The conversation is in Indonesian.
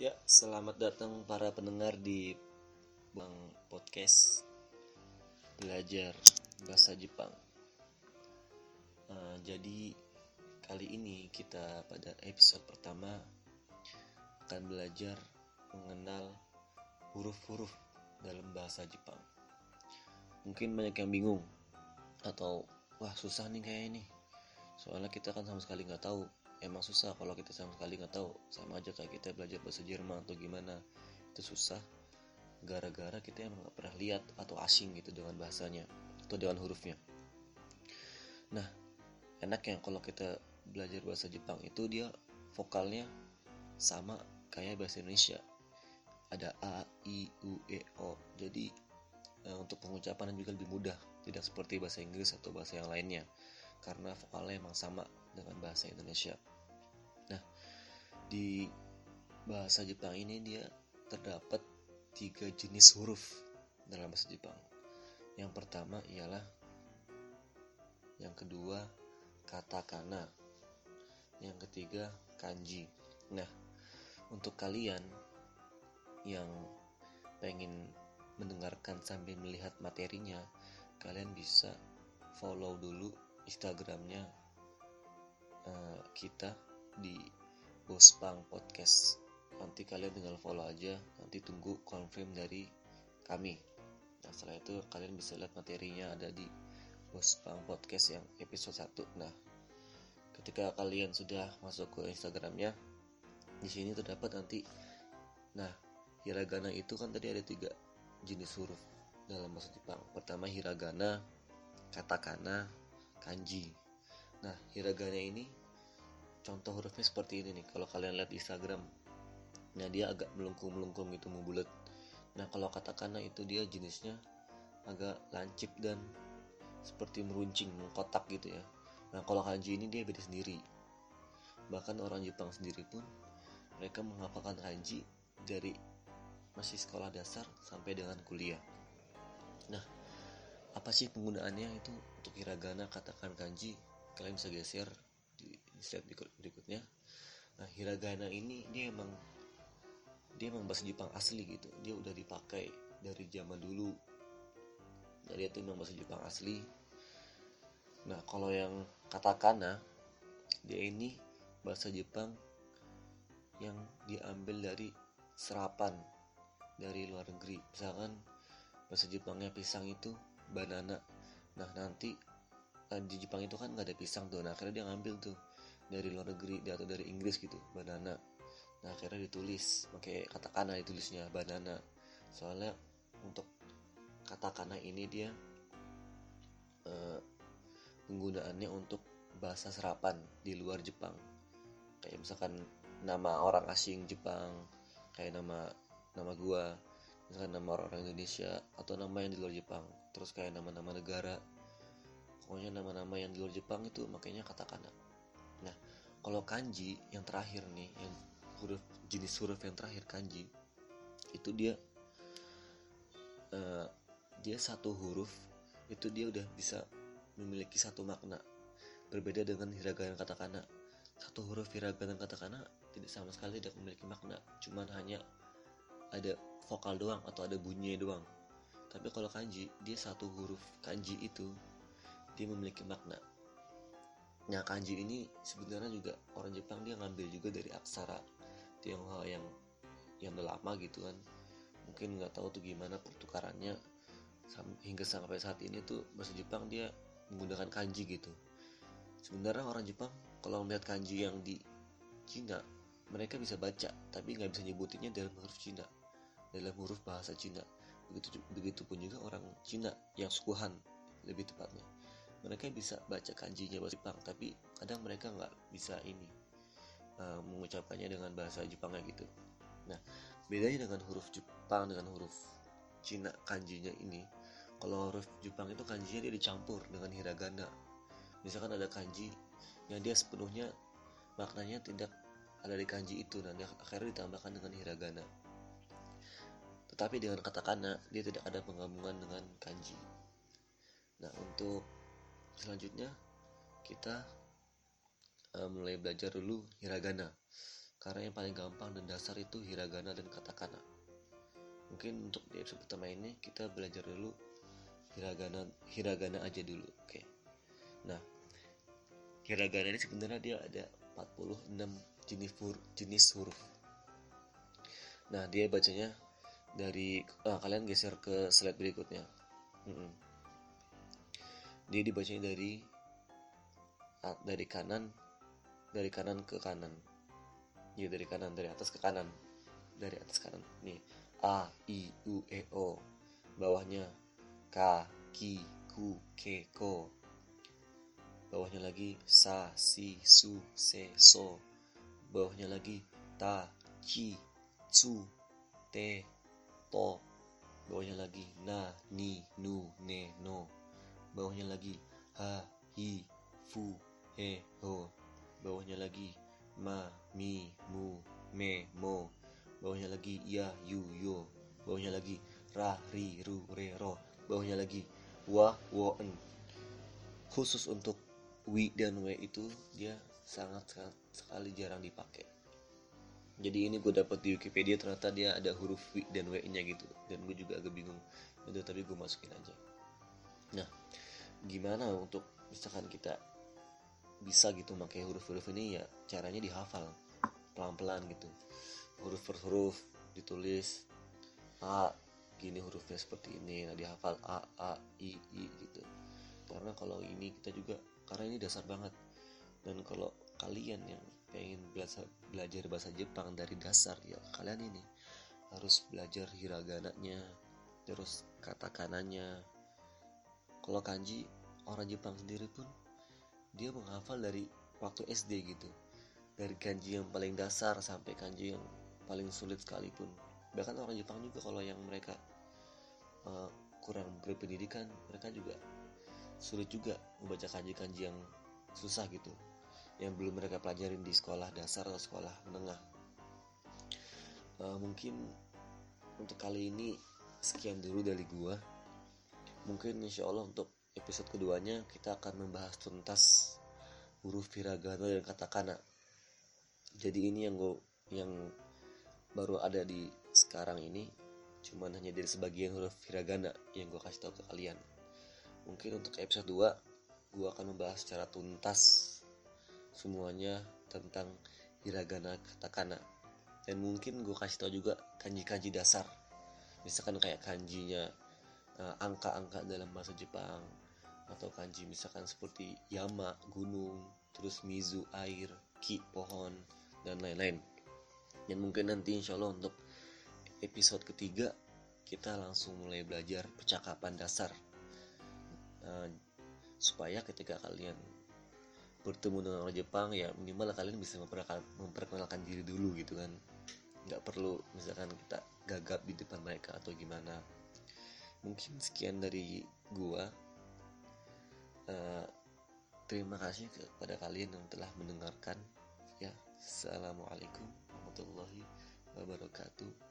Ya, selamat datang para pendengar di Bang Podcast Belajar Bahasa Jepang. Uh, jadi kali ini kita pada episode pertama akan belajar mengenal huruf-huruf dalam bahasa Jepang. Mungkin banyak yang bingung atau wah susah nih kayak ini. Soalnya kita kan sama sekali nggak tahu emang susah kalau kita sama sekali nggak tahu. Sama aja kayak kita belajar bahasa Jerman atau gimana. Itu susah. Gara-gara kita emang nggak pernah lihat atau asing gitu dengan bahasanya atau dengan hurufnya. Nah enak ya kalau kita belajar bahasa Jepang itu dia vokalnya sama kayak bahasa Indonesia. Ada a i u e o. Jadi eh, untuk pengucapan juga lebih mudah. Tidak seperti bahasa Inggris atau bahasa yang lainnya. Karena vokalnya emang sama dengan bahasa Indonesia. Nah, di bahasa Jepang ini dia terdapat tiga jenis huruf dalam bahasa Jepang. Yang pertama ialah yang kedua katakana. Yang ketiga kanji. Nah, untuk kalian yang pengen mendengarkan sambil melihat materinya, kalian bisa follow dulu Instagramnya uh, kita di Bospang Podcast. Nanti kalian tinggal follow aja, nanti tunggu confirm dari kami. Nah setelah itu kalian bisa lihat materinya ada di Bospang Podcast yang episode 1. Nah ketika kalian sudah masuk ke Instagramnya, di sini terdapat nanti, nah hiragana itu kan tadi ada tiga jenis huruf dalam bahasa Jepang. Pertama hiragana, katakana, kanji. Nah, hiragana ini contoh hurufnya seperti ini nih. Kalau kalian lihat Instagram, nah dia agak melengkung-melengkung gitu membulat. Nah, kalau katakana itu dia jenisnya agak lancip dan seperti meruncing, mengkotak gitu ya. Nah, kalau kanji ini dia beda sendiri. Bahkan orang Jepang sendiri pun mereka menghafalkan kanji dari masih sekolah dasar sampai dengan kuliah. Nah, apa sih penggunaannya itu untuk hiragana katakan kanji kalian bisa geser di, slide berikutnya. Nah hiragana ini dia emang dia emang bahasa Jepang asli gitu. Dia udah dipakai dari zaman dulu. Jadi itu memang bahasa Jepang asli. Nah kalau yang katakana dia ini bahasa Jepang yang diambil dari serapan dari luar negeri. Misalkan bahasa Jepangnya pisang itu banana. Nah nanti di Jepang itu kan nggak ada pisang tuh. Nah akhirnya dia ngambil tuh dari luar negeri atau dari Inggris gitu banana. Nah akhirnya ditulis pakai katakana ditulisnya banana. Soalnya untuk katakana ini dia uh, penggunaannya untuk bahasa serapan di luar Jepang. Kayak misalkan nama orang asing Jepang kayak nama nama gua misalkan nama orang Indonesia atau nama yang di luar Jepang. Terus kayak nama-nama negara pokoknya nama-nama yang di luar Jepang itu makanya katakana. Nah kalau kanji yang terakhir nih yang huruf jenis huruf yang terakhir kanji itu dia uh, dia satu huruf itu dia udah bisa memiliki satu makna. Berbeda dengan hiragana katakana. Satu huruf hiragana katakana tidak sama sekali tidak memiliki makna. Cuman hanya ada vokal doang atau ada bunyi doang. Tapi kalau kanji dia satu huruf kanji itu dia memiliki makna. Nah kanji ini sebenarnya juga orang Jepang dia ngambil juga dari aksara Tionghoa yang yang udah lama gitu kan. Mungkin nggak tahu tuh gimana pertukarannya. Hingga sampai saat ini tuh bahasa Jepang dia menggunakan kanji gitu. Sebenarnya orang Jepang kalau melihat kanji yang di Cina mereka bisa baca tapi nggak bisa nyebutinnya dalam huruf Cina dalam huruf bahasa Cina. Begitu begitu pun juga orang Cina yang sukuhan lebih tepatnya mereka bisa baca kanjinya bahasa Jepang tapi kadang mereka nggak bisa ini uh, mengucapkannya dengan bahasa Jepangnya gitu. Nah bedanya dengan huruf Jepang dengan huruf Cina kanjinya ini kalau huruf Jepang itu kanjinya dia dicampur dengan hiragana. Misalkan ada kanji yang dia sepenuhnya maknanya tidak ada di kanji itu dan akhirnya ditambahkan dengan hiragana. Tetapi dengan katakana dia tidak ada penggabungan dengan kanji. Nah, untuk selanjutnya kita uh, mulai belajar dulu hiragana. karena yang paling gampang dan dasar itu hiragana dan katakana mungkin untuk di episode pertama ini kita belajar dulu hiragana hiragana aja dulu oke nah hiragana ini sebenarnya dia ada 46 jenis huruf, jenis huruf nah dia bacanya dari ah, kalian geser ke slide berikutnya hmm. Dia dibacanya dari dari kanan dari kanan ke kanan. Ya dari kanan dari atas ke kanan. Dari atas kanan. Nih A I U E O. Bawahnya K Ki Ku Ke Ko bawahnya lagi Sa Si Su Se So bawahnya lagi Ta Chi Su Te To bawahnya lagi Na Ni Nu Ne No bawahnya lagi. Ha Hi Fu He Ho. Bawahnya lagi. Ma Mi Mu Me Mo. Bawahnya lagi ya yu yo. Bawahnya lagi ra ri ru re ro. Bawahnya lagi wa wo en. Khusus untuk wi dan w itu dia sangat sangat sekali jarang dipakai. Jadi ini gue dapat di Wikipedia ternyata dia ada huruf wi dan w nya gitu. Dan gue juga agak bingung. Itu tapi gue masukin aja nah gimana untuk misalkan kita bisa gitu pakai huruf-huruf ini ya caranya dihafal pelan-pelan gitu. Huruf per huruf ditulis A gini hurufnya seperti ini. Nah dihafal A A I I gitu. Karena kalau ini kita juga karena ini dasar banget. Dan kalau kalian yang pengen belajar belajar bahasa Jepang dari dasar ya kalian ini harus belajar hiragananya terus katakanannya kalau kanji orang Jepang sendiri pun dia menghafal dari waktu SD gitu. Dari kanji yang paling dasar sampai kanji yang paling sulit sekalipun. Bahkan orang Jepang juga kalau yang mereka uh, kurang berpendidikan mereka juga sulit juga membaca kanji-kanji yang susah gitu. Yang belum mereka pelajarin di sekolah dasar atau sekolah menengah. Uh, mungkin untuk kali ini sekian dulu dari gua mungkin insya Allah untuk episode keduanya kita akan membahas tuntas huruf hiragana dan katakana. Jadi ini yang gue yang baru ada di sekarang ini cuman hanya dari sebagian huruf hiragana yang gue kasih tahu ke kalian. Mungkin untuk episode 2 gue akan membahas secara tuntas semuanya tentang hiragana katakana. Dan mungkin gue kasih tahu juga kanji-kanji dasar. Misalkan kayak kanjinya angka-angka dalam bahasa Jepang. Atau kanji misalkan seperti yama gunung terus mizu air ki pohon dan lain-lain. Dan mungkin nanti insya Allah untuk episode ketiga kita langsung mulai belajar percakapan dasar. Uh, supaya ketika kalian bertemu dengan orang Jepang ya minimal kalian bisa memperkenalkan, memperkenalkan diri dulu gitu kan. Nggak perlu misalkan kita gagap di depan mereka atau gimana mungkin sekian dari gua. Uh, terima kasih kepada kalian yang telah mendengarkan. Ya assalamualaikum warahmatullahi wabarakatuh